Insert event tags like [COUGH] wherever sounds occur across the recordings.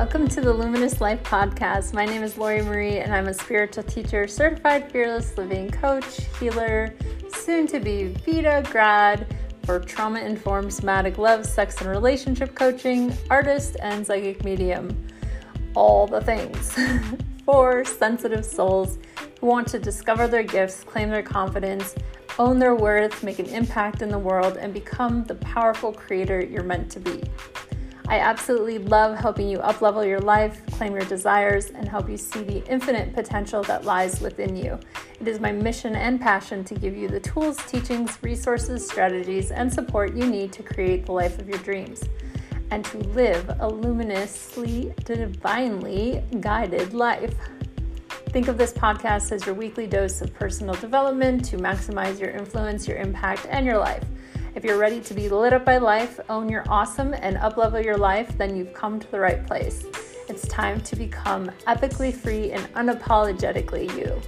Welcome to the Luminous Life Podcast. My name is Laurie Marie, and I'm a spiritual teacher, certified fearless living coach, healer, soon to be Vita grad for trauma informed somatic love, sex, and relationship coaching, artist, and psychic medium. All the things [LAUGHS] for sensitive souls who want to discover their gifts, claim their confidence, own their worth, make an impact in the world, and become the powerful creator you're meant to be. I absolutely love helping you uplevel your life, claim your desires, and help you see the infinite potential that lies within you. It is my mission and passion to give you the tools, teachings, resources, strategies, and support you need to create the life of your dreams and to live a luminously, divinely guided life. Think of this podcast as your weekly dose of personal development to maximize your influence, your impact, and your life. If you're ready to be lit up by life, own your awesome, and uplevel your life, then you've come to the right place. It's time to become epically free and unapologetically you.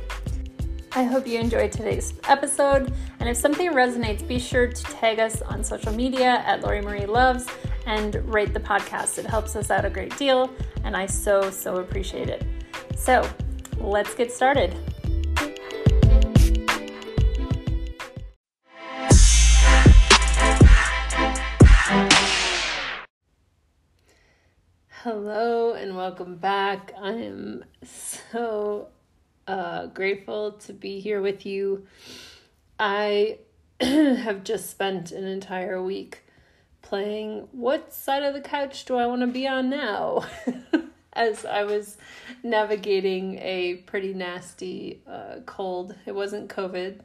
I hope you enjoyed today's episode, and if something resonates, be sure to tag us on social media at Laurie Marie Loves and rate the podcast. It helps us out a great deal, and I so, so appreciate it. So, let's get started. Hello and welcome back. I am so uh, grateful to be here with you. I [CLEARS THROAT] have just spent an entire week playing What Side of the Couch Do I Want to Be On Now? [LAUGHS] As I was navigating a pretty nasty uh, cold. It wasn't COVID,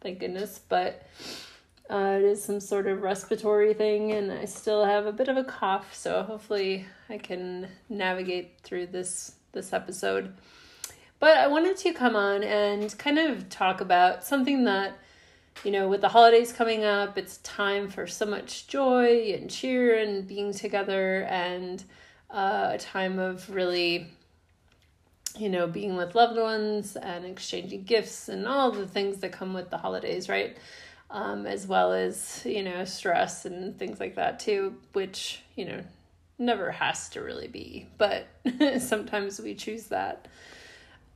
thank goodness, but uh, it is some sort of respiratory thing, and I still have a bit of a cough, so hopefully I can navigate through this this episode. But I wanted to come on and kind of talk about something that, you know, with the holidays coming up, it's time for so much joy and cheer and being together, and uh, a time of really, you know, being with loved ones and exchanging gifts and all the things that come with the holidays, right? Um, as well as you know stress and things like that too which you know never has to really be but [LAUGHS] sometimes we choose that.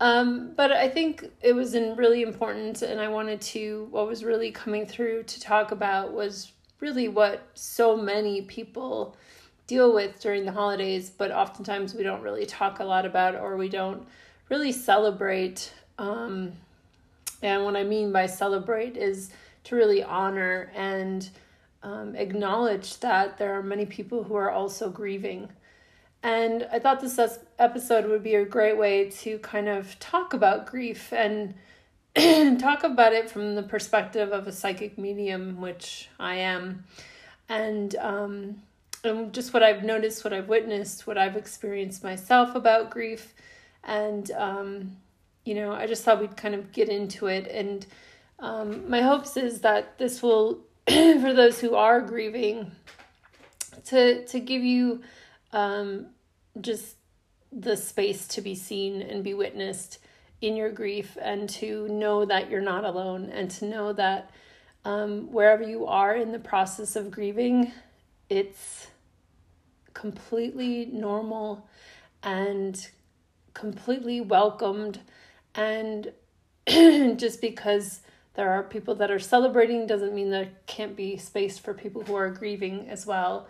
Um, but i think it was in really important and i wanted to what was really coming through to talk about was really what so many people deal with during the holidays but oftentimes we don't really talk a lot about or we don't really celebrate um, and what i mean by celebrate is to really honor and um, acknowledge that there are many people who are also grieving. And I thought this episode would be a great way to kind of talk about grief and [CLEARS THROAT] talk about it from the perspective of a psychic medium, which I am. And, um, and just what I've noticed, what I've witnessed, what I've experienced myself about grief. And, um, you know, I just thought we'd kind of get into it and um, my hopes is that this will, [CLEARS THROAT] for those who are grieving, to to give you um, just the space to be seen and be witnessed in your grief, and to know that you're not alone, and to know that um, wherever you are in the process of grieving, it's completely normal and completely welcomed and [CLEARS THROAT] just because there are people that are celebrating doesn't mean there can't be space for people who are grieving as well.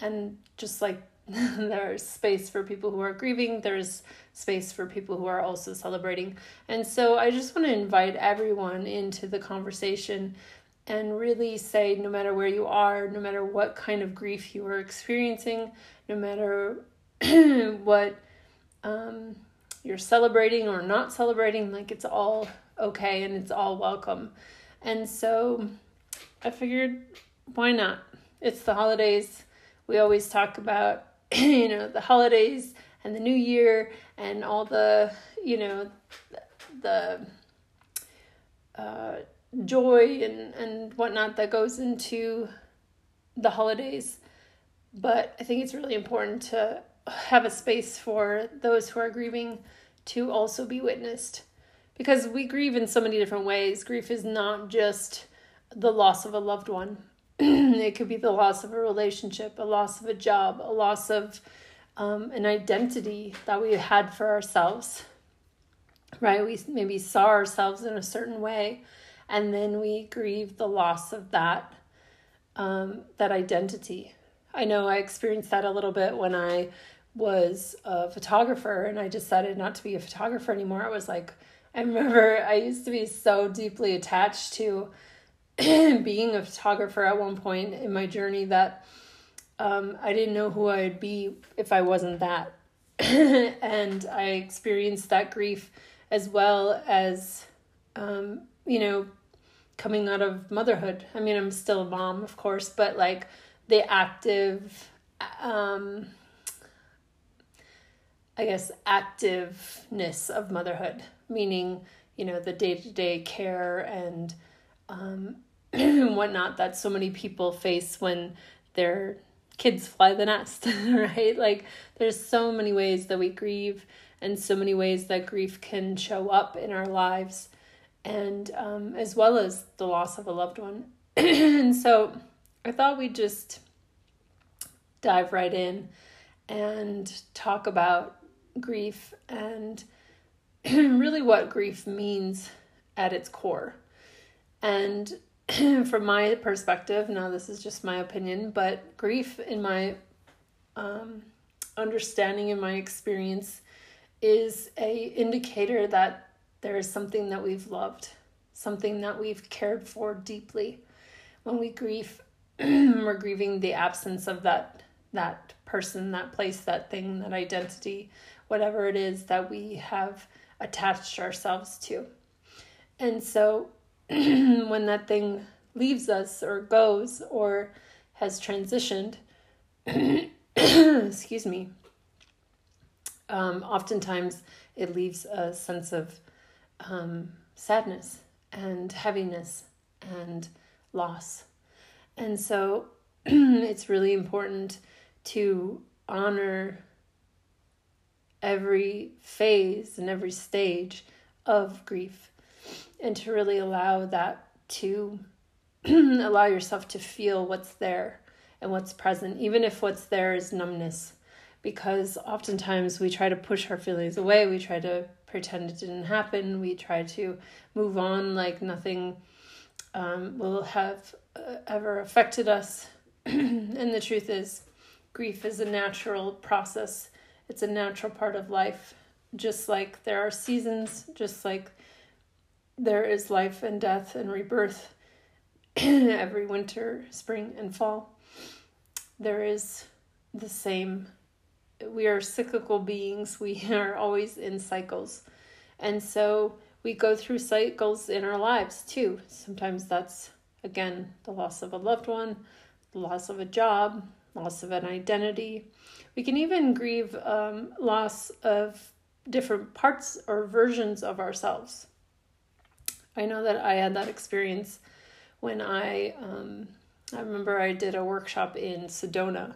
And just like [LAUGHS] there's space for people who are grieving there's space for people who are also celebrating. And so i just want to invite everyone into the conversation and really say no matter where you are no matter what kind of grief you are experiencing no matter [CLEARS THROAT] what um, you're celebrating or not celebrating like it's all okay and it's all welcome. And so I figured, why not? It's the holidays. We always talk about, [CLEARS THROAT] you know, the holidays and the new year and all the, you know, the uh, joy and, and whatnot that goes into the holidays. But I think it's really important to have a space for those who are grieving to also be witnessed because we grieve in so many different ways. Grief is not just the loss of a loved one. [CLEARS THROAT] it could be the loss of a relationship, a loss of a job, a loss of um, an identity that we had for ourselves, right? We maybe saw ourselves in a certain way, and then we grieve the loss of that um, that identity. I know I experienced that a little bit when I was a photographer and I decided not to be a photographer anymore. I was like I remember I used to be so deeply attached to [CLEARS THROAT] being a photographer at one point in my journey that um, I didn't know who I'd be if I wasn't that. [CLEARS THROAT] and I experienced that grief as well as, um, you know, coming out of motherhood. I mean, I'm still a mom, of course, but like the active, um, I guess, activeness of motherhood, meaning, you know, the day to day care and um, [CLEARS THROAT] whatnot that so many people face when their kids fly the nest, [LAUGHS] right? Like, there's so many ways that we grieve and so many ways that grief can show up in our lives, and um, as well as the loss of a loved one. [CLEARS THROAT] and so I thought we'd just dive right in and talk about grief and [CLEARS THROAT] really what grief means at its core. And [CLEARS THROAT] from my perspective, now this is just my opinion, but grief, in my um, understanding, and my experience, is a indicator that there is something that we've loved, something that we've cared for deeply. When we grieve, [CLEARS THROAT] we're grieving the absence of that that person, that place, that thing, that identity, whatever it is that we have attached ourselves to. And so [CLEARS THROAT] when that thing leaves us or goes or has transitioned, [CLEARS THROAT] excuse me, um, oftentimes it leaves a sense of um, sadness and heaviness and loss. And so [CLEARS THROAT] it's really important to honor every phase and every stage of grief. And to really allow that to [CLEARS THROAT] allow yourself to feel what's there and what's present even if what's there is numbness. Because oftentimes we try to push our feelings away we try to pretend it didn't happen we try to move on like nothing um, will have uh, ever affected us. [CLEARS THROAT] And the truth is grief is a natural process, it's a natural part of life. Just like there are seasons, just like there is life and death and rebirth [CLEARS THROAT] every winter, spring, and fall, there is the same. We are cyclical beings, we [LAUGHS] are always in cycles. And so we go through cycles in our lives too. Sometimes that's, again, the loss of a loved one, the loss of a job, loss of an identity. We can even grieve um, loss of different parts or versions of ourselves. I know that I had that experience when I um, I remember I did a workshop in Sedona,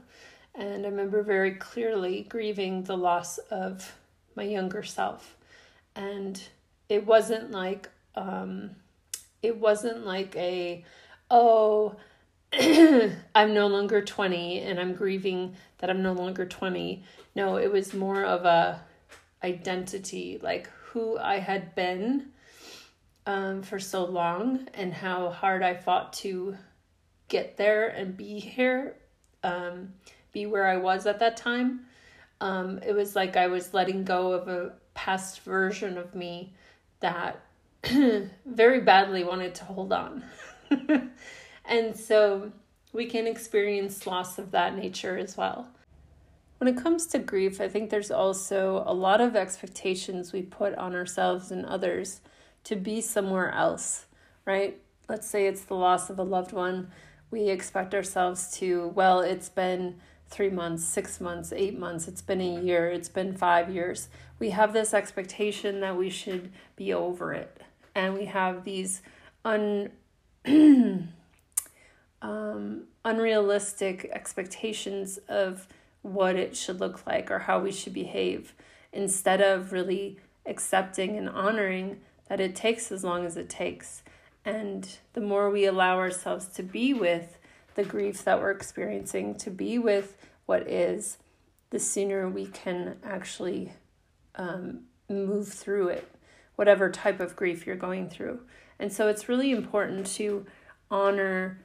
and I remember very clearly grieving the loss of my younger self, and it wasn't like um, it wasn't like a oh [CLEARS THROAT] I'm no longer 20 and I'm grieving that I'm no longer 20. No, it was more of a identity, like who I had been um, for so long and how hard I fought to get there and be here, um, be where I was at that time. Um, it was like I was letting go of a past version of me that [CLEARS THROAT] very badly wanted to hold on. [LAUGHS] And so we can experience loss of that nature as well. When it comes to grief, I think there's also a lot of expectations we put on ourselves and others to be somewhere else, right? Let's say it's the loss of a loved one. We expect ourselves to, well, it's been three months, six months, eight months, it's been a year, it's been five years. We have this expectation that we should be over it. And we have these un [CLEARS THROAT] um, unrealistic expectations of what it should look like or how we should behave instead of really accepting and honoring that it takes as long as it takes. And the more we allow ourselves to be with the grief that we're experiencing, to be with what is, the sooner we can actually um, move through it, whatever type of grief you're going through. And so it's really important to honor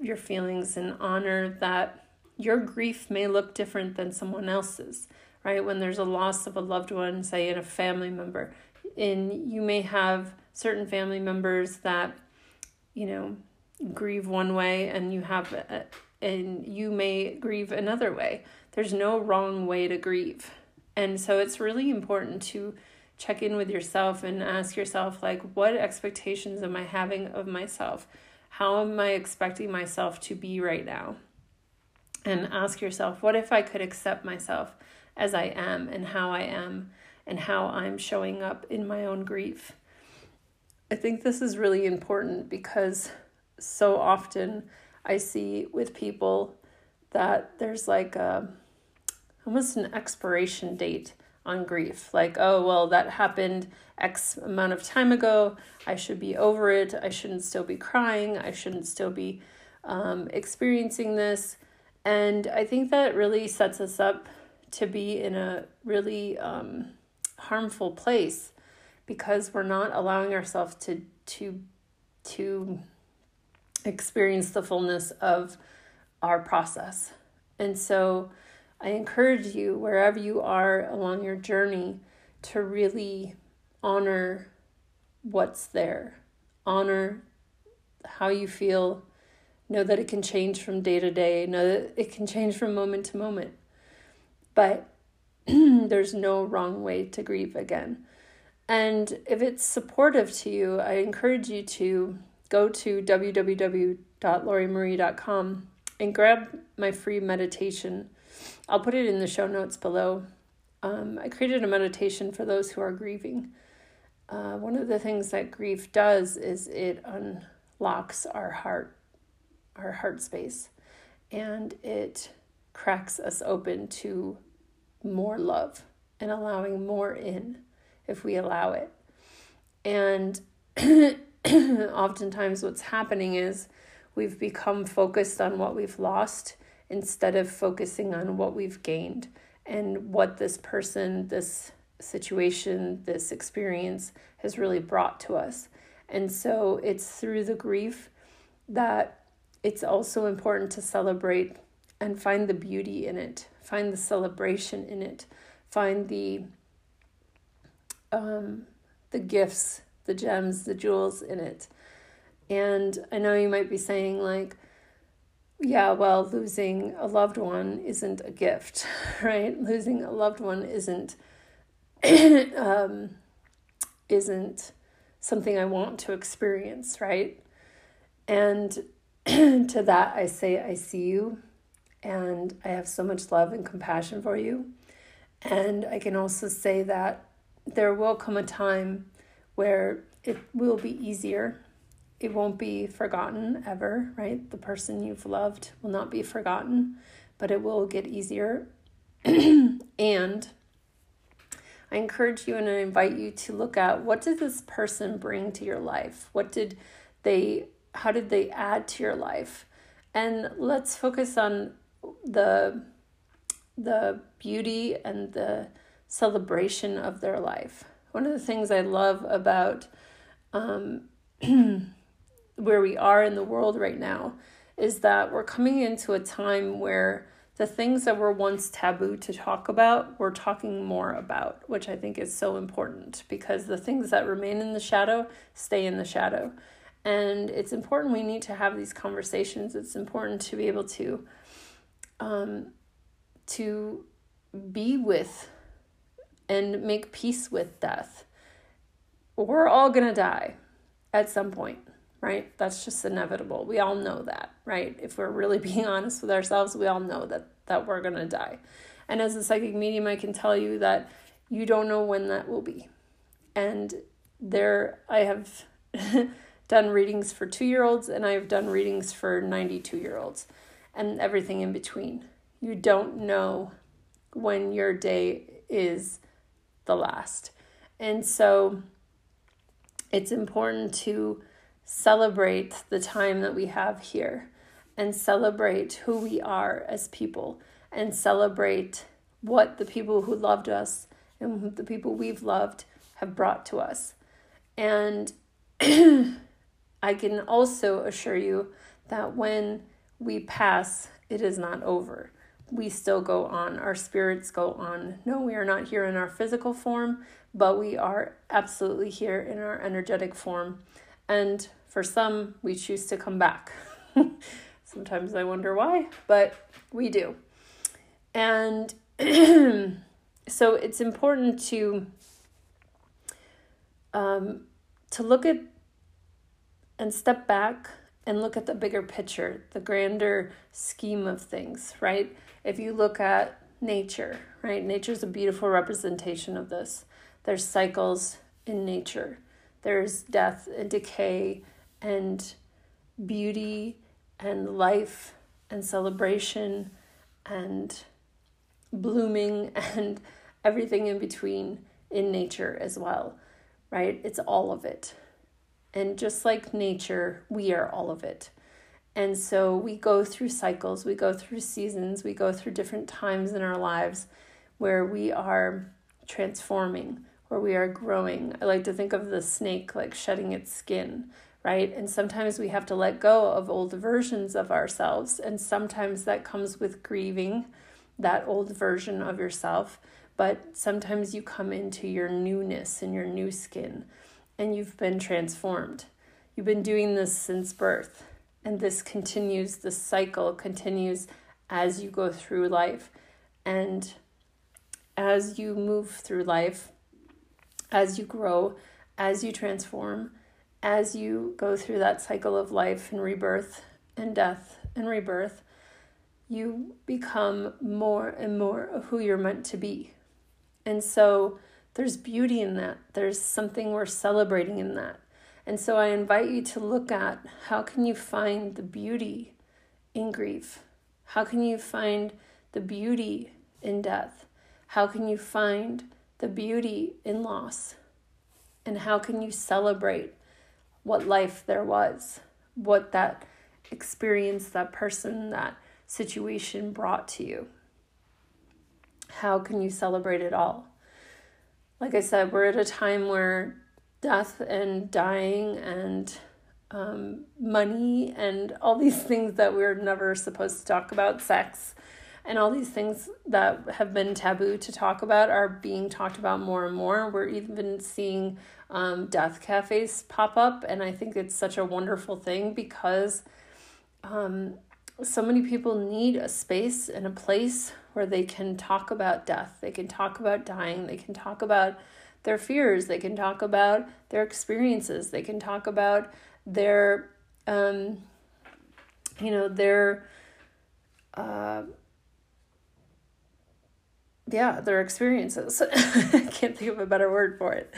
your feelings and honor that your grief may look different than someone else's, right? When there's a loss of a loved one, say in a family member, and you may have certain family members that, you know, grieve one way and you have a, and you may grieve another way. There's no wrong way to grieve. And so it's really important to check in with yourself and ask yourself like what expectations am I having of myself? How am I expecting myself to be right now? And ask yourself, what if I could accept myself as I am and how I am and how I'm showing up in my own grief? I think this is really important because so often I see with people that there's like a almost an expiration date on grief. Like, oh, well, that happened X amount of time ago. I should be over it. I shouldn't still be crying. I shouldn't still be um, experiencing this. And I think that really sets us up to be in a really um, harmful place because we're not allowing ourselves to to to experience the fullness of our process. And so I encourage you, wherever you are along your journey, to really honor what's there, honor how you feel, know that it can change from day to day, know that it can change from moment to moment. But [CLEARS THROAT] there's no wrong way to grieve again. And if it's supportive to you, I encourage you to go to www.lauriemarie.com and grab my free meditation. I'll put it in the show notes below. Um, I created a meditation for those who are grieving. Uh, one of the things that grief does is it unlocks our heart, our heart space, and it cracks us open to more love and allowing more in if we allow it. And [CLEARS THROAT] oftentimes what's happening is we've become focused on what we've lost instead of focusing on what we've gained and what this person, this situation, this experience has really brought to us. And so it's through the grief that it's also important to celebrate and find the beauty in it, find the celebration in it, find the um, the gifts the gems, the jewels in it. And I know you might be saying, like, yeah, well, losing a loved one isn't a gift, [LAUGHS] right? Losing a loved one isn't [CLEARS THROAT] um, isn't something I want to experience, right? And [CLEARS THROAT] to that, I say, I see you, and I have so much love and compassion for you. And I can also say that there will come a time where it will be easier. It won't be forgotten ever, right? The person you've loved will not be forgotten, but it will get easier. [CLEARS THROAT] and I encourage you and I invite you to look at what did this person bring to your life? What did they how did they add to your life? And let's focus on the the beauty and the celebration of their life. One of the things I love about um, [CLEARS THROAT] where we are in the world right now is that we're coming into a time where the things that were once taboo to talk about, we're talking more about, which I think is so important because the things that remain in the shadow stay in the shadow. And it's important we need to have these conversations. It's important to be able to um, to be with and make peace with death. We're all going to die at some point, right? That's just inevitable. We all know that, right? If we're really [LAUGHS] being honest with ourselves, we all know that that we're going to die. And as a psychic medium, I can tell you that you don't know when that will be. And there I have [LAUGHS] done readings for 2-year-olds and I've done readings for 92-year-olds and everything in between. You don't know when your day is the last. And so it's important to celebrate the time that we have here and celebrate who we are as people and celebrate what the people who loved us and the people we've loved have brought to us. And [CLEARS THROAT] I can also assure you that when we pass, it is not over. We still go on, our spirits go on. No, we are not here in our physical form, but we are absolutely here in our energetic form. And for some, we choose to come back. [LAUGHS] Sometimes I wonder why, but we do. And [CLEARS THROAT] so it's important to um, to look at and step back and look at the bigger picture, the grander scheme of things, right? If you look at nature, right? Nature's a beautiful representation of this. There's cycles in nature. There's death and decay and beauty and life and celebration and blooming [LAUGHS] and everything in between in nature as well, right? It's all of it. And just like nature, we are all of it. And so we go through cycles, we go through seasons, we go through different times in our lives where we are transforming, where we are growing. I like to think of the snake like shedding its skin, right? And sometimes we have to let go of old versions of ourselves. And sometimes that comes with grieving that old version of yourself. But sometimes you come into your newness and your new skin and you've been transformed. You've been doing this since birth, and this continues, this cycle continues as you go through life. And as you move through life, as you grow, as you transform, as you go through that cycle of life and rebirth and death and rebirth, you become more and more of who you're meant to be. And so there's beauty in that. There's something we're celebrating in that. And so I invite you to look at how can you find the beauty in grief? How can you find the beauty in death? How can you find the beauty in loss? And how can you celebrate what life there was? What that experience, that person, that situation brought to you? How can you celebrate it all? like I said, we're at a time where death and dying and um, money and all these [LAUGHS] things that we're never supposed to talk about, sex, and all these things that have been taboo to talk about are being talked about more and more. We're even seeing um, death cafes pop up, and I think it's such a wonderful thing because um, so many people need a space and a place where they can talk about death, they can talk about dying, they can talk about their fears, they can talk about their experiences, they can talk about their, um, you know, their, uh, yeah, their experiences. [LAUGHS] I can't think of a better word for it.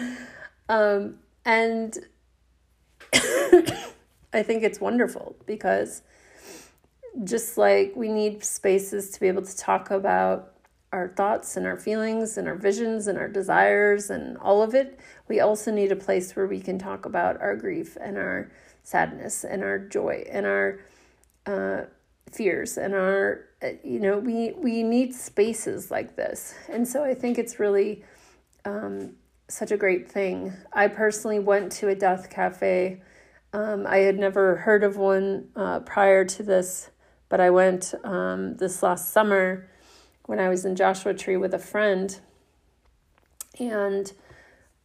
Um, and [COUGHS] I think it's wonderful because just like we need spaces to be able to talk about our thoughts and our feelings and our visions and our desires and all of it, we also need a place where we can talk about our grief and our sadness and our joy and our uh, fears and our you know we we need spaces like this. And so i think it's really um, such a great thing. I personally went to a death cafe. Um, i had never heard of one uh, prior to this but I went um, this last summer when I was in Joshua Tree with a friend, and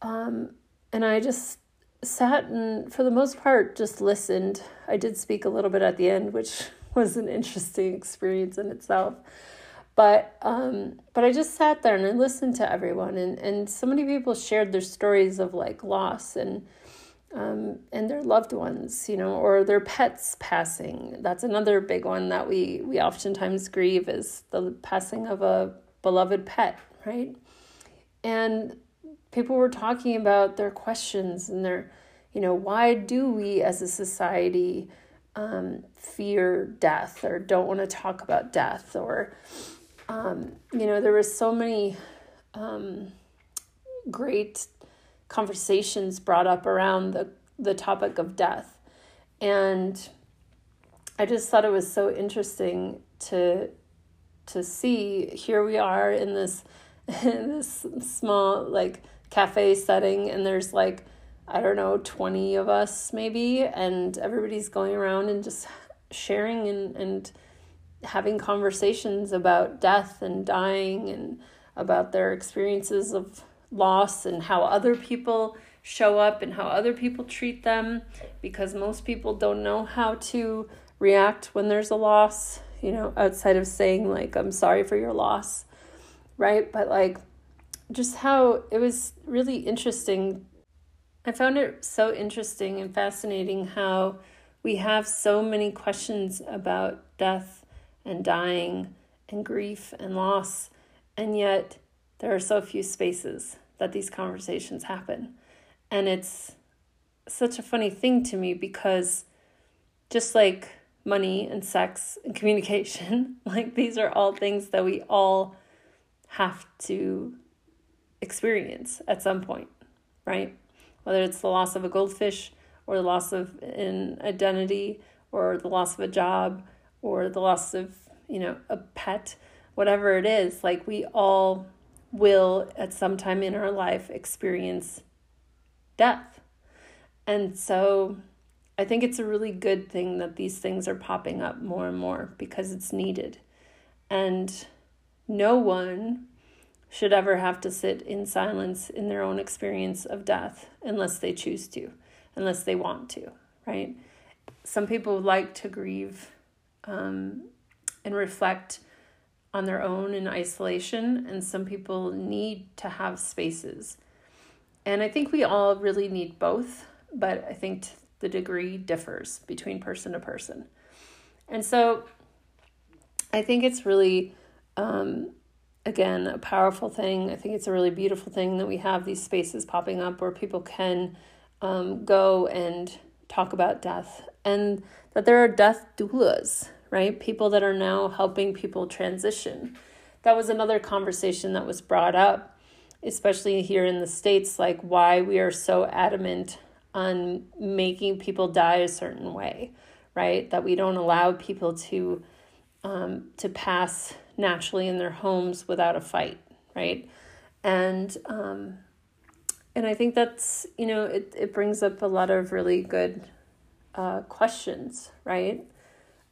um, and I just sat and for the most part just listened. I did speak a little bit at the end, which was an interesting experience in itself. But um, but I just sat there and I listened to everyone, and and so many people shared their stories of like loss and um, and their loved ones, you know, or their pets passing. That's another big one that we we oftentimes grieve is the passing of a beloved pet, right? And people were talking about their questions and their, you know, why do we as a society um, fear death or don't want to talk about death or, um, you know, there was so many um, great conversations brought up around the, the topic of death. And I just thought it was so interesting to to see here we are in this [LAUGHS] in this small like cafe setting and there's like I don't know 20 of us maybe and everybody's going around and just sharing and and having conversations about death and dying and about their experiences of loss and how other people show up and how other people treat them because most people don't know how to react when there's a loss, you know, outside of saying, like, I'm sorry for your loss, right? But, like, just how it was really interesting. I found it so interesting and fascinating how we have so many questions about death and dying and grief and loss, and yet there are so few spaces that these conversations happen. And it's such a funny thing to me because just like money and sex and communication, [LAUGHS] like these are all things that we all have to experience at some point, right? Whether it's the loss of a goldfish or the loss of an identity or the loss of a job or the loss of, you know, a pet, whatever it is, like we all will at some time in our life experience death. And so I think it's a really good thing that these things are popping up more and more because it's needed. And no one should ever have to sit in silence in their own experience of death unless they choose to, unless they want to, right? Some people like to grieve um, and reflect on their own in isolation, and some people need to have spaces. And I think we all really need both, but I think the degree differs between person to person. And so I think it's really, um, again, a powerful thing. I think it's a really beautiful thing that we have these spaces popping up where people can um, go and talk about death and that there are death doulas right? People that are now helping people transition. That was another conversation that was brought up, especially here in the States, like why we are so adamant on making people die a certain way, right? That we don't allow people to um, to pass naturally in their homes without a fight, right? And um, and I think that's you know it it brings up a lot of really good uh, questions, right?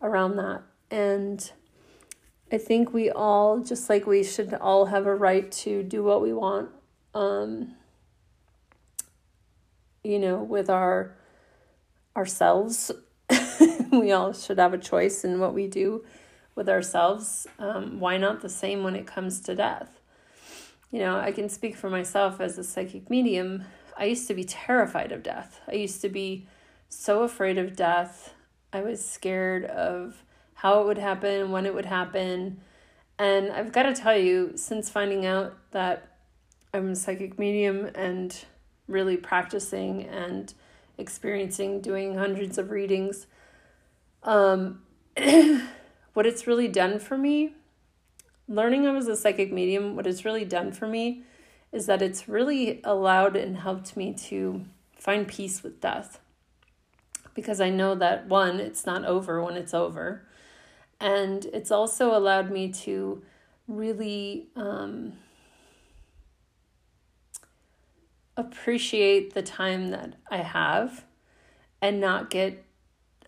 around that. And I think we all, just like we should all have a right to do what we want, um, you know, with our ourselves. [LAUGHS] we all should have a choice in what we do with ourselves. Um, why not the same when it comes to death? You know, I can speak for myself as a psychic medium. I used to be terrified of death. I used to be so afraid of death I was scared of how it would happen, when it would happen. And I've got to tell you, since finding out that I'm a psychic medium and really practicing and experiencing doing hundreds of readings, um, [CLEARS THROAT] what it's really done for me, learning I was a psychic medium, what it's really done for me is that it's really allowed and helped me to find peace with death because I know that one, it's not over when it's over. And it's also allowed me to really um, appreciate the time that I have and not get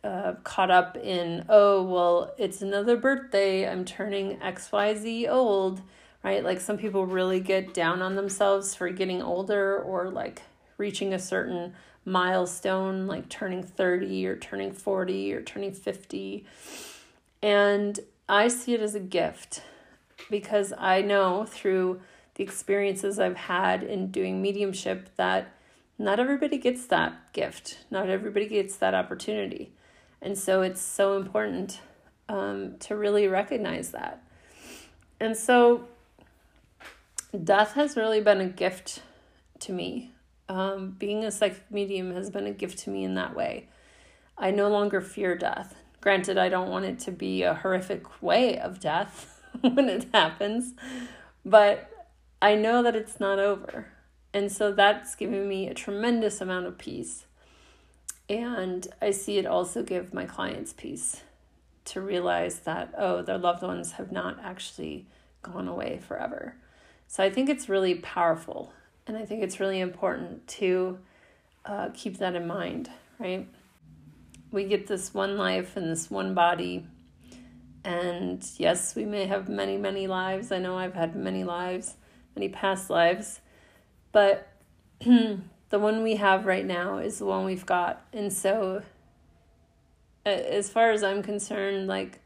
uh, caught up in, oh, well, it's another birthday. I'm turning XYZ old, right? Like some people really get down on themselves for getting older or like reaching a certain milestone like turning 30 or turning 40 or turning 50. And I see it as a gift because I know through the experiences I've had in doing mediumship that not everybody gets that gift, not everybody gets that opportunity. And so it's so important um, to really recognize that. And so death has really been a gift to me um, being a psychic medium has been a gift to me in that way. I no longer fear death. Granted, I don't want it to be a horrific way of death [LAUGHS] when it happens, but I know that it's not over. And so that's given me a tremendous amount of peace. And I see it also give my clients peace to realize that, oh, their loved ones have not actually gone away forever. So I think it's really powerful. And I think it's really important to uh, keep that in mind, right? We get this one life and this one body. And yes, we may have many, many lives. I know I've had many lives, many past lives. But [CLEARS THROAT] the one we have right now is the one we've got. And so as far as I'm concerned, like,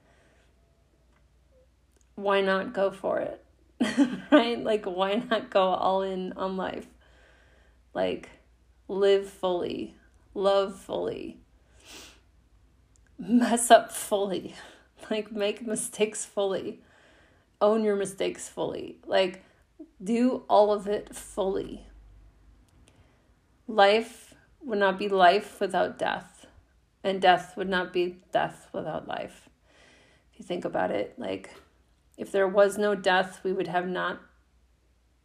why not go for it? [LAUGHS] right? Like, why not go all in on life? Like, live fully, love fully, mess up fully, [LAUGHS] like, make mistakes fully, own your mistakes fully. Like, do all of it fully. Life would not be life without death and death would not be death without life. If you think about it, like if there was no death, we would have not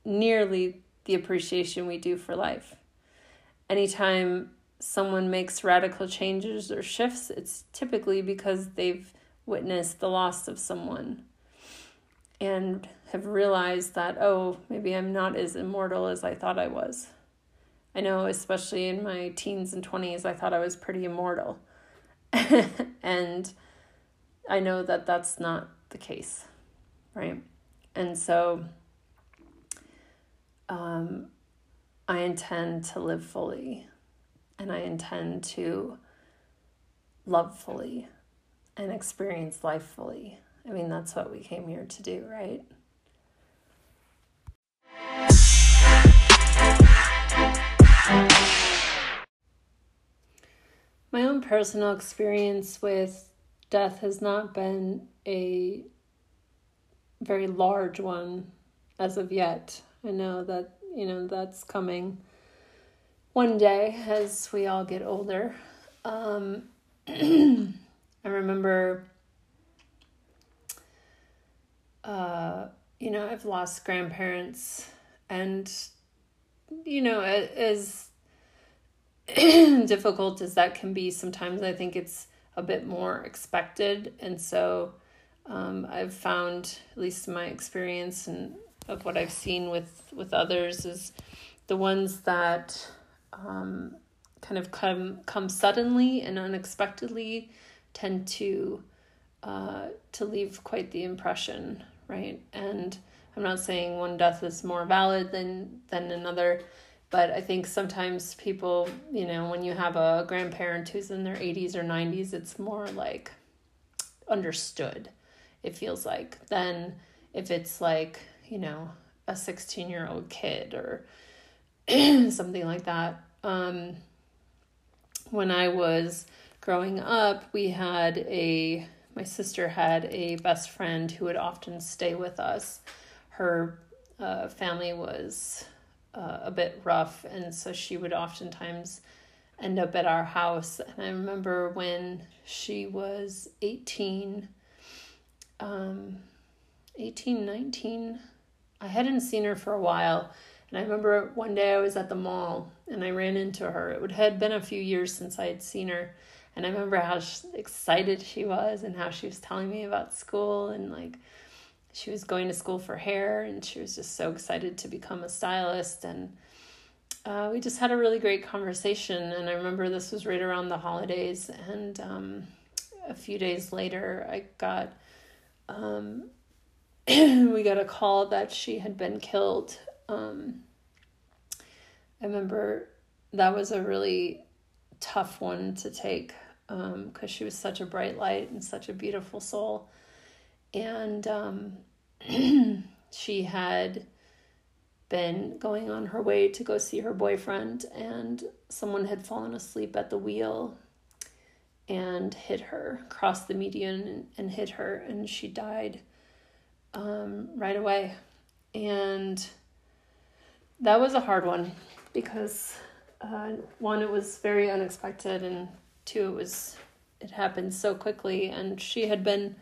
nearly the appreciation we do for life. Anytime someone makes radical changes or shifts, it's typically because they've witnessed the loss of someone and have realized that, oh, maybe I'm not as immortal as I thought I was. I know, especially in my teens and 20s, I thought I was pretty immortal. [LAUGHS] and I know that that's not the case, right? And so um, I intend to live fully and I intend to love fully and experience life fully. I mean, that's what we came here to do, right? My own personal experience with death has not been a very large one as of yet. I know that, you know, that's coming one day as we all get older. Um, [CLEARS THROAT] I remember, uh, you know, I've lost grandparents, and, you know, as [CLEARS THROAT] difficult as that can be, sometimes I think it's a bit more expected. And so um, I've found, at least in my experience and of what I've seen with, with others, is the ones that um, kind of come come suddenly and unexpectedly tend to uh, to leave quite the impression, right? And I'm not saying one death is more valid than than another, but I think sometimes people, you know, when you have a grandparent who's in their 80s or 90s, it's more like understood, it feels like, than if it's like, you know, a 16 year old kid or [CLEARS THROAT] something like that. Um, when I was growing up, we had a, my sister had a best friend who would often stay with us. Her uh, family was uh, a bit rough, and so she would oftentimes end up at our house. And I remember when she was 18, um, 18, 19, I hadn't seen her for a while. And I remember one day I was at the mall and I ran into her. It would had been a few years since I had seen her. And I remember how excited she was and how she was telling me about school and like she was going to school for hair and she was just so excited to become a stylist and uh, we just had a really great conversation and i remember this was right around the holidays and um, a few days later i got um, [CLEARS THROAT] we got a call that she had been killed. Um, i remember that was a really tough one to take because um, she was such a bright light and such a beautiful soul and um, [CLEARS THROAT] she had been going on her way to go see her boyfriend, and someone had fallen asleep at the wheel and hit her, crossed the median and, and hit her, and she died um, right away. And that was a hard one because uh, one, it was very unexpected, and two, it was it happened so quickly, and she had been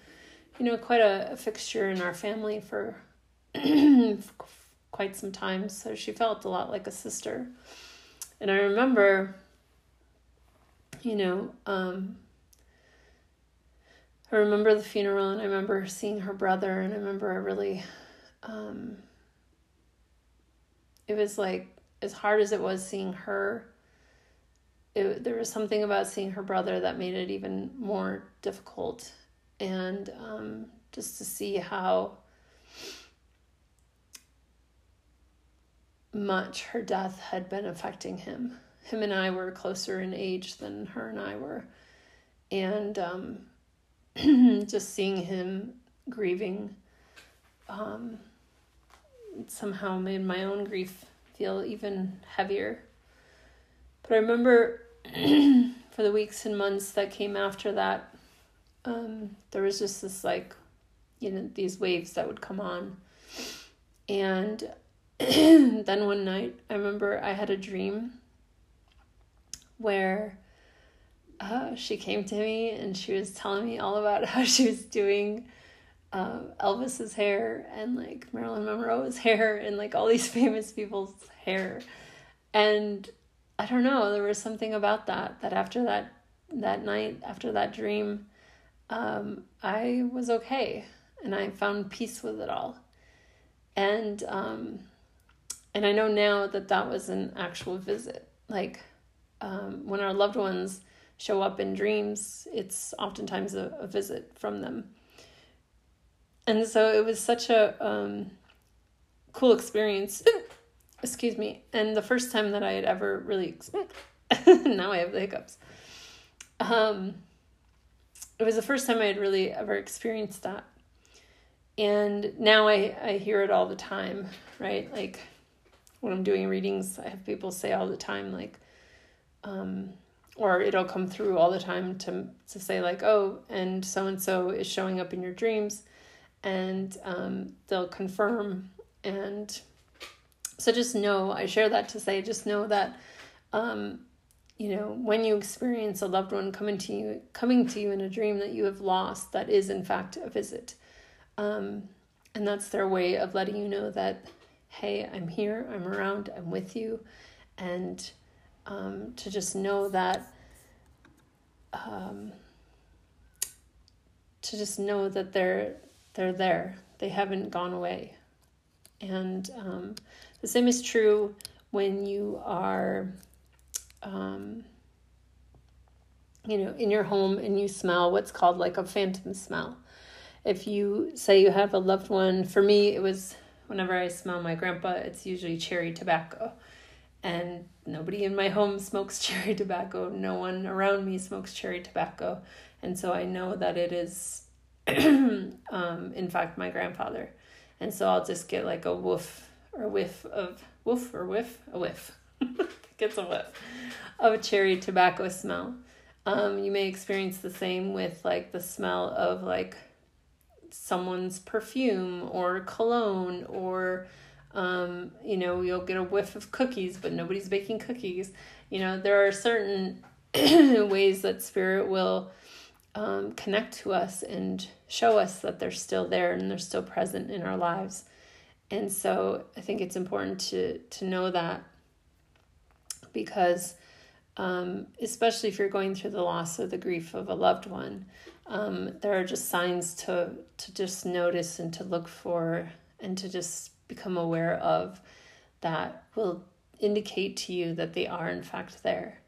you know, quite a, a fixture in our family for [CLEARS THROAT] quite some time. So she felt a lot like a sister. And I remember, you know, um, I remember the funeral and I remember seeing her brother and I remember I really um, it was like as hard as it was seeing her it, there was something about seeing her brother that made it even more difficult and um, just to see how much her death had been affecting him him and i were closer in age than her and i were and um, [CLEARS THROAT] just seeing him grieving um, somehow made my own grief feel even heavier. But I remember [CLEARS THROAT] for the weeks and months that came after that, um, there was just this like, you know, these waves that would come on. And [CLEARS THROAT] then one night, I remember I had a dream where uh, she came to me and she was telling me all about [LAUGHS] how she was doing uh, Elvis's hair and like Marilyn Monroe's [LAUGHS] hair and like all these [LAUGHS] famous people's hair. And I don't know, there was something about that that after that that night, after that dream, um, I was okay and I found peace with it all. And um, and I know now that that was an actual visit. Like um, when our loved ones show up in dreams, it's oftentimes a, a visit from them. And so it was such a um, cool experience. [COUGHS] Excuse me. And the first time that I had ever really, [COUGHS] now I have the hiccups. Um, it was the first time I had really ever experienced that. And now I, I hear it all the time, right? Like when I'm doing readings, I have people say all the time, like, um, or it'll come through all the time to to say like oh and so and so is showing up in your dreams and um, they'll confirm and so just know i share that to say just know that um, you know when you experience a loved one coming to you coming to you in a dream that you have lost that is in fact a visit. Um, and that's their way of letting you know that hey i'm here i'm around i'm with you. And um, to just know that um, to just know that they're they're there. They haven't gone away. And um, the same is true when you are um, you know in your home and you smell what's called like a phantom smell if you say you have a loved one for me it was whenever i smell my grandpa it's usually cherry tobacco and nobody in my home [LAUGHS] smokes cherry tobacco. No one around me smokes cherry tobacco. And so I know that it is, [CLEARS THROAT] um, in fact, my grandfather. And so I'll just get like a woof or whiff of, woof or whiff? A whiff. [LAUGHS] Gets a whiff of a cherry tobacco smell. Um, you may experience the same with like the smell of like someone's perfume or cologne or um, you know, you'll get a whiff of cookies, but nobody's baking cookies. You know, there are certain [CLEARS THROAT] ways that spirit will um, connect to us and show us that they're still there and they're still present in our lives. And so I think it's important to to know that because um, especially if you're going through the loss or the grief of a loved one, um, there are just signs to to just notice and to look for and to just become aware of that will indicate to you that they are in fact there.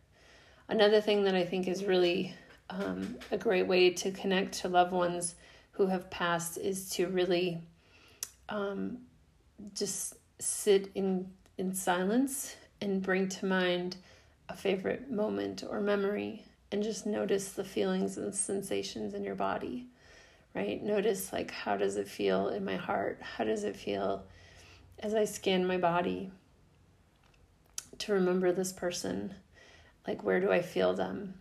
Another thing that I think is really um, a great way to connect to loved ones who have passed is to really um, just sit in in silence and bring to mind a favorite moment or memory and just notice the feelings and sensations in your body right? Notice like how does it feel in my heart? How does it feel as I scan my body to remember this person, like where do I feel them?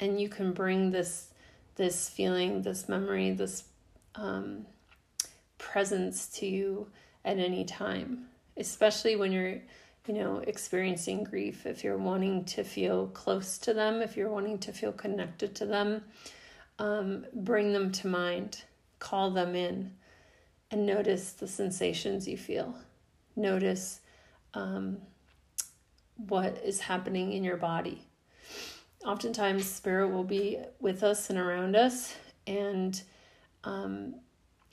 And you can bring this this feeling, this memory, this um, presence to you at any time, especially when you're, you know, experiencing grief. If you're wanting to feel close to them, if you're wanting to feel connected to them, um, bring them to mind, call them in, and notice the sensations you feel notice um, what is happening in your body. Oftentimes, spirit will be with us and around us, And um,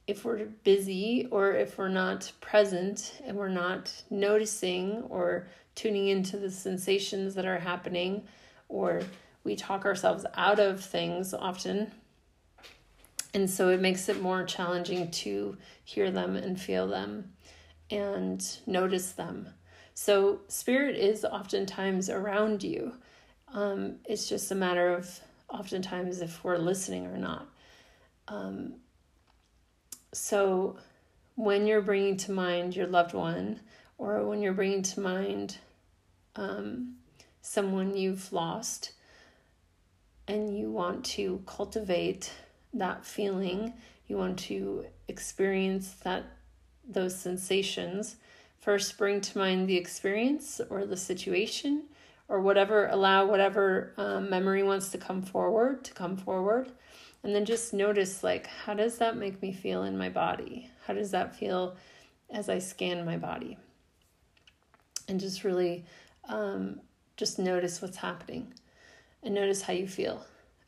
if we're busy or if we're not present and we're not noticing or tuning into the sensations that are happening, or we talk ourselves out of things often. And so it makes it more challenging to hear them and feel them and notice them. So, spirit is oftentimes around you. Um, it's just a matter of oftentimes if we're listening or not. Um, so, when you're bringing to mind your loved one, or when you're bringing to mind um, someone you've lost, and you want to cultivate that feeling, you want to experience that those sensations, first bring to mind the experience or the situation or whatever, allow whatever um, memory wants to come forward to come forward. And then just notice, like, how does that make me feel in my body? How does that feel as I scan my body? And just really um, just notice what's happening and notice how you feel.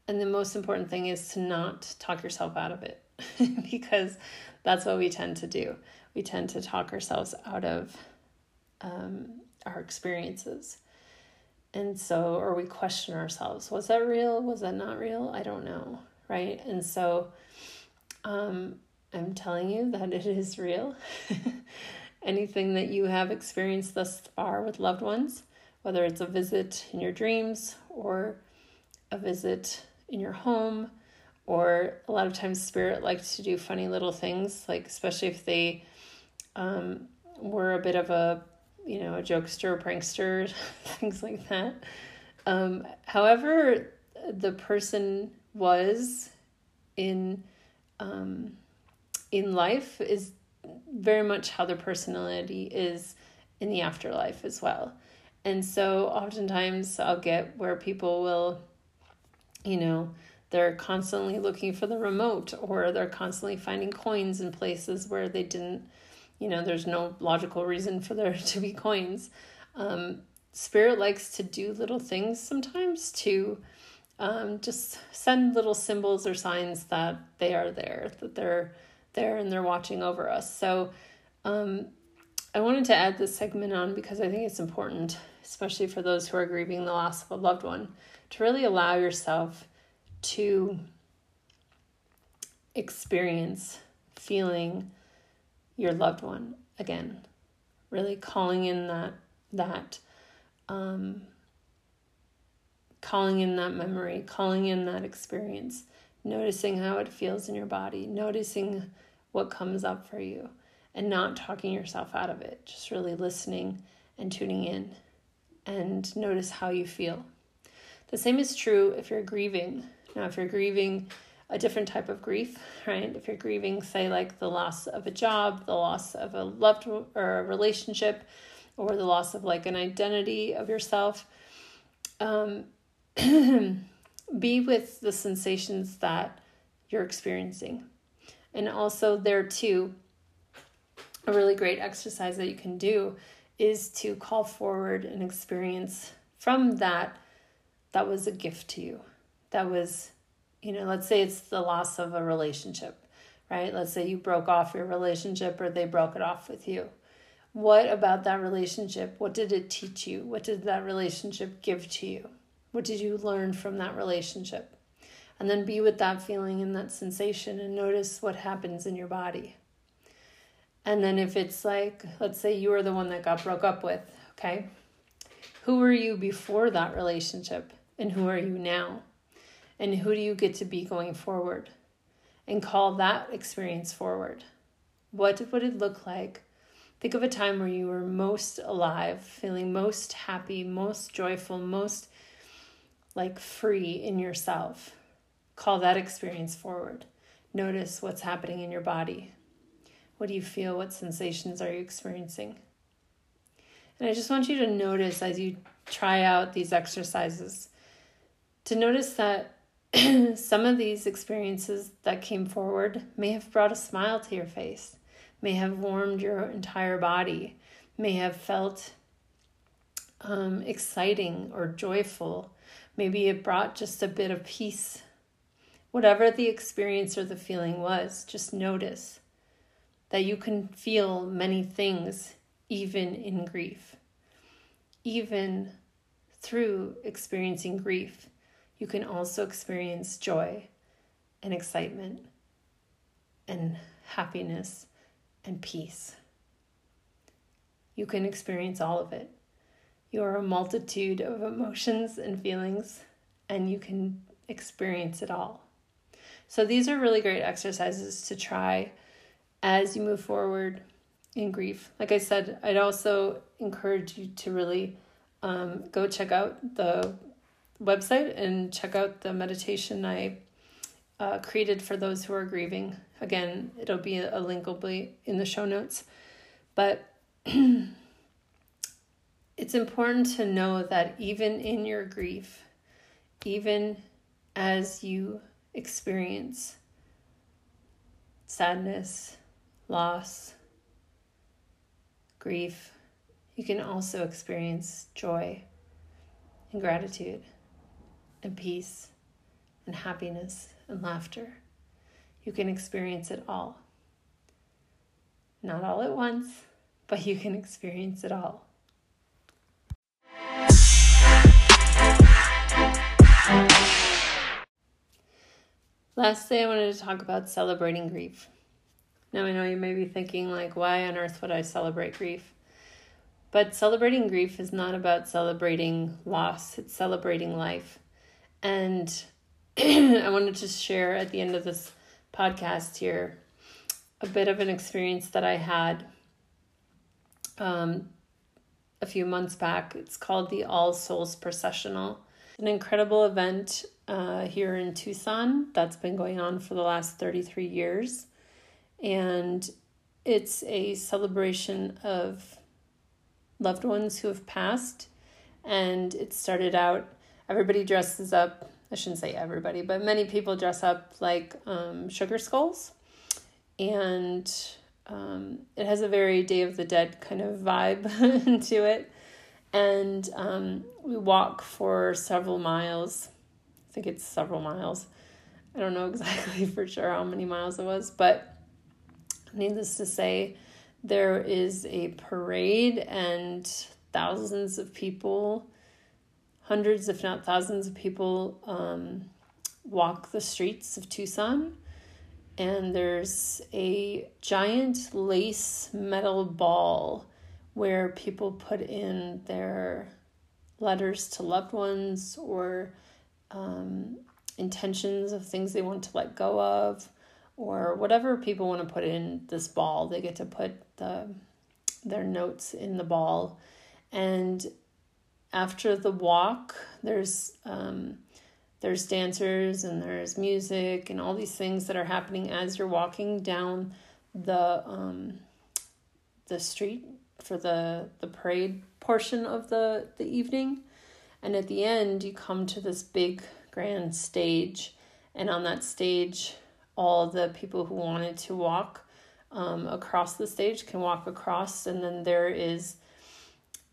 And the most important thing is to not talk yourself out of it [LAUGHS] because that's what we tend to do. We tend to talk ourselves out of um, our experiences. And so, or we question ourselves was that real? Was that not real? I don't know. Right. And so, um, I'm telling you that it is real. [LAUGHS] Anything that you have experienced thus far with loved ones, whether it's a visit in your dreams or a visit in your home, or a lot of times spirit likes to do funny little things, like especially if they um, were a bit of a you know a jokester, prankster, [LAUGHS] things like that. Um, however, the person was in um, in life is very much how their personality is in the afterlife as well. And so oftentimes I'll get where people will, you know, they're constantly looking for the remote or they're constantly finding coins in places where they didn't, you know, there's no logical reason for there [LAUGHS] to be coins. Um, Spirit likes to do little things sometimes to um, just send little symbols or signs that they are there, that they're there and they're watching over us. So um, I wanted to add this segment on because I think it's important, especially for those who are grieving the loss of a loved one, to really allow yourself to experience feeling your loved one again really calling in that that um, calling in that memory calling in that experience noticing how it feels in your body noticing what comes up for you and not talking yourself out of it just really listening and tuning in and notice how you feel the same is true if you're grieving now, if you're grieving a different type of grief, right? If you're grieving, say, like the loss of a job, the loss of a loved or a relationship, or the loss of like an identity of yourself, um, [CLEARS THROAT] be with the sensations that you're experiencing. And also, there too, a really great exercise that you can do is to call forward an experience from that that was a gift to you that was, you know, let's say it's the loss of a relationship, right? Let's say you broke off your relationship or they broke it off with you. What about that relationship? What did it teach you? What did that relationship give to you? What did you learn from that relationship? And then be with that feeling and that sensation and notice what happens in your body. And then if it's like, let's say you were the one that got broke up with, okay? Who were you before that relationship and who are you now? and who do you get to be going forward and call that experience forward what would it look like think of a time where you were most alive feeling most happy most joyful most like free in yourself. Call that experience forward. Notice what's happening in your body. What do you feel? What sensations are you experiencing? And i just want you to notice as you try out these exercises to notice that [CLEARS THROAT] some of these experiences that came forward may have brought a smile to your face, may have warmed your entire body, may have felt um, exciting or joyful. Maybe it brought just a bit of peace whatever the experience or the feeling was, just notice that you can feel many things even in grief. Even through experiencing grief, you can also experience joy and excitement and happiness and peace. You can experience all of it. You are a multitude of emotions and feelings, and you can experience it all. So, these are really great exercises to try as you move forward in grief. Like I said, I'd also encourage you to really um, go check out the website and check out the meditation I uh, created for those who are grieving. Again, it'll be a link will be in the show notes. But [CLEARS THROAT] it's important to know that even in your grief, even as you experience sadness, loss, grief, you can also experience joy and gratitude and peace and happiness and laughter. You can experience it all. Not all at once, but you can experience it all. Lastly, I wanted to talk about celebrating grief. Now, I know you may be thinking, like, why on earth would I celebrate grief? But celebrating grief is not about celebrating loss, it's celebrating life. And [CLEARS THROAT] I wanted to share at the end of this podcast here a bit of an experience that I had um, a few months back. It's called the All Souls Processional, an incredible event uh, here in Tucson that's been going on for the last 33 years. And it's a celebration of loved ones who have passed. And it started out, everybody dresses up. I shouldn't say everybody, but many people dress up like um, sugar skulls. And um, it has a very Day of the Dead kind of vibe [LAUGHS] to it. And um, we walk for several miles I think it's several miles. I don't know [LAUGHS] exactly for sure how many miles it was, but needless to say, there is a parade and thousands of people, hundreds, if not thousands of people, um, walk the streets of Tucson. And there's a giant lace metal ball where people put in their letters to loved ones or um, intentions of things they want to let go of or whatever people want to put in this ball they get to put the their notes in the ball. And after the walk there's um, there's dancers and there's music and all these things that are happening as you're walking down the um, the street for the the parade portion of the the evening and at the end, you come to this big grand stage. And on that stage, all the people who wanted to walk um, across the stage can walk across. And then there is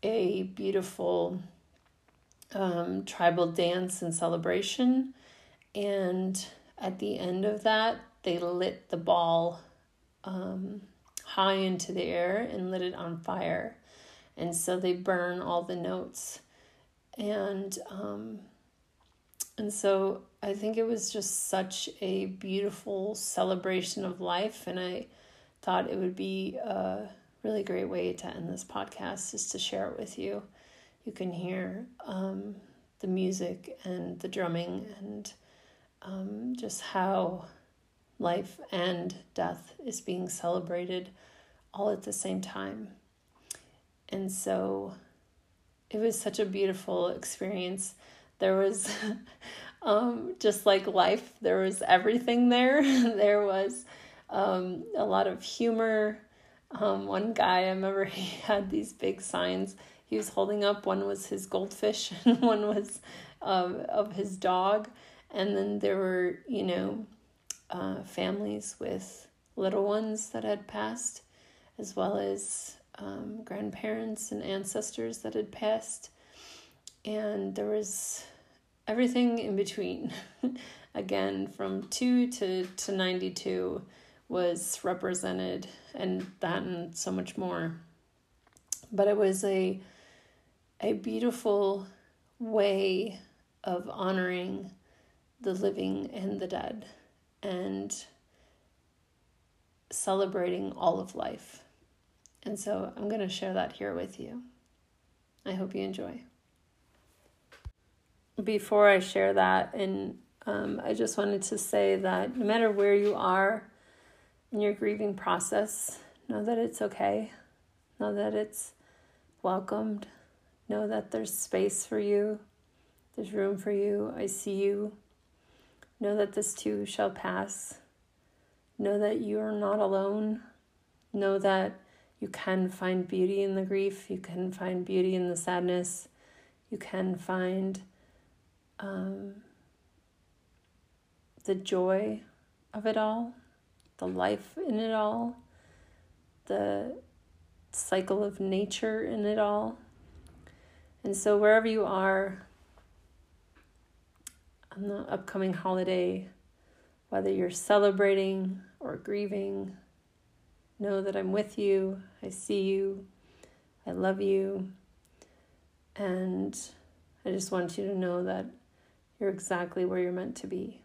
a beautiful um, tribal dance and celebration. And at the end of that, they lit the ball um, high into the air and lit it on fire. And so they burn all the notes and um, and so I think it was just such a beautiful celebration of life, and I thought it would be a really great way to end this podcast is to share it with you. You can hear um, the music and the drumming and um, just how life and death is being celebrated all at the same time. And so it was such a beautiful experience. There was [LAUGHS] um, just like life, there was everything there. [LAUGHS] there was um, a lot of humor. Um, one guy, I remember [LAUGHS] he had these big signs he was holding up. One was his goldfish, and one was um, of his dog. And then there were, you know, uh, families with little ones that had passed, as well as um, grandparents and ancestors that had passed, and there was everything in between. [LAUGHS] again from 2 to, to 92 was represented and that and so much more. But it was a a beautiful way of honoring the living and the dead and celebrating all of life. And so I'm going to share that here with you. I hope you enjoy. Before I share that, and um, I just wanted to say that no matter where you are in your grieving process, know that it's okay. Know that it's welcomed. Know that there's space for you, there's room for you. I see you. Know that this too shall pass. Know that you are not alone. Know that you can find beauty in the grief, you can find beauty in the sadness, you can find um, the joy of it all, the life in it all, the cycle of nature in it all. And so, wherever you are on the upcoming holiday, whether you're celebrating or grieving, know that I'm with you. I see you. I love you. And I just want you to know that you're exactly where you're meant to be.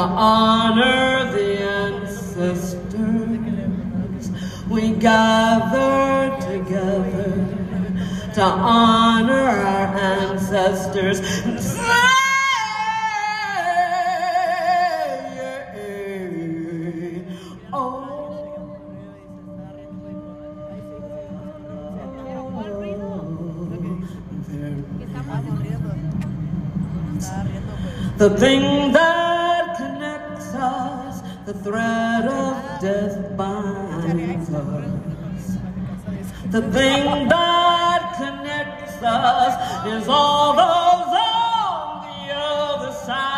Honor the ancestors. We gather together to honor our ancestors. The thing The thing that connects us is all those on the other side.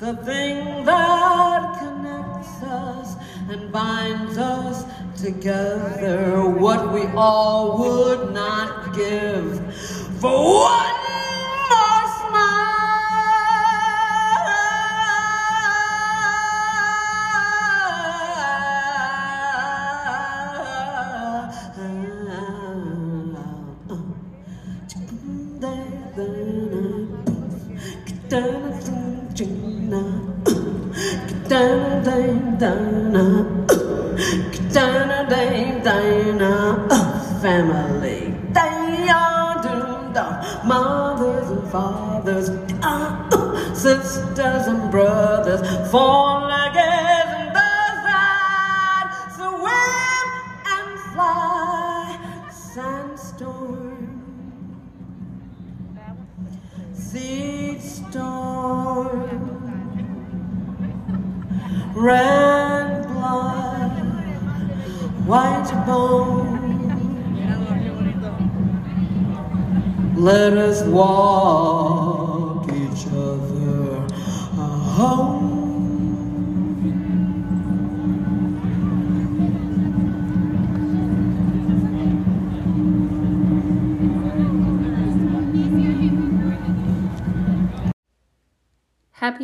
The thing that connects us and binds us together, what we all would not give for one Family they are doomed. mothers and fathers, uh, sisters and brothers, four-legged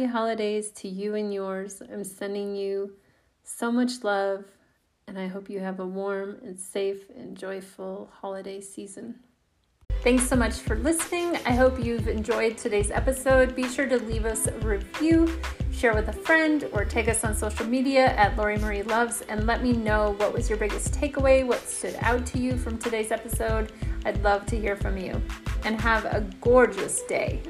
holidays to you and yours. I'm sending you so much love, and I hope you have a warm and safe and joyful holiday season. Thanks so much for listening. I hope you've enjoyed today's episode. Be sure to leave us a review, share with a friend, or take us on social media at Laurie Marie Loves and let me know what was your biggest takeaway, what stood out to you from today's episode. I'd love to hear from you. And have a gorgeous day.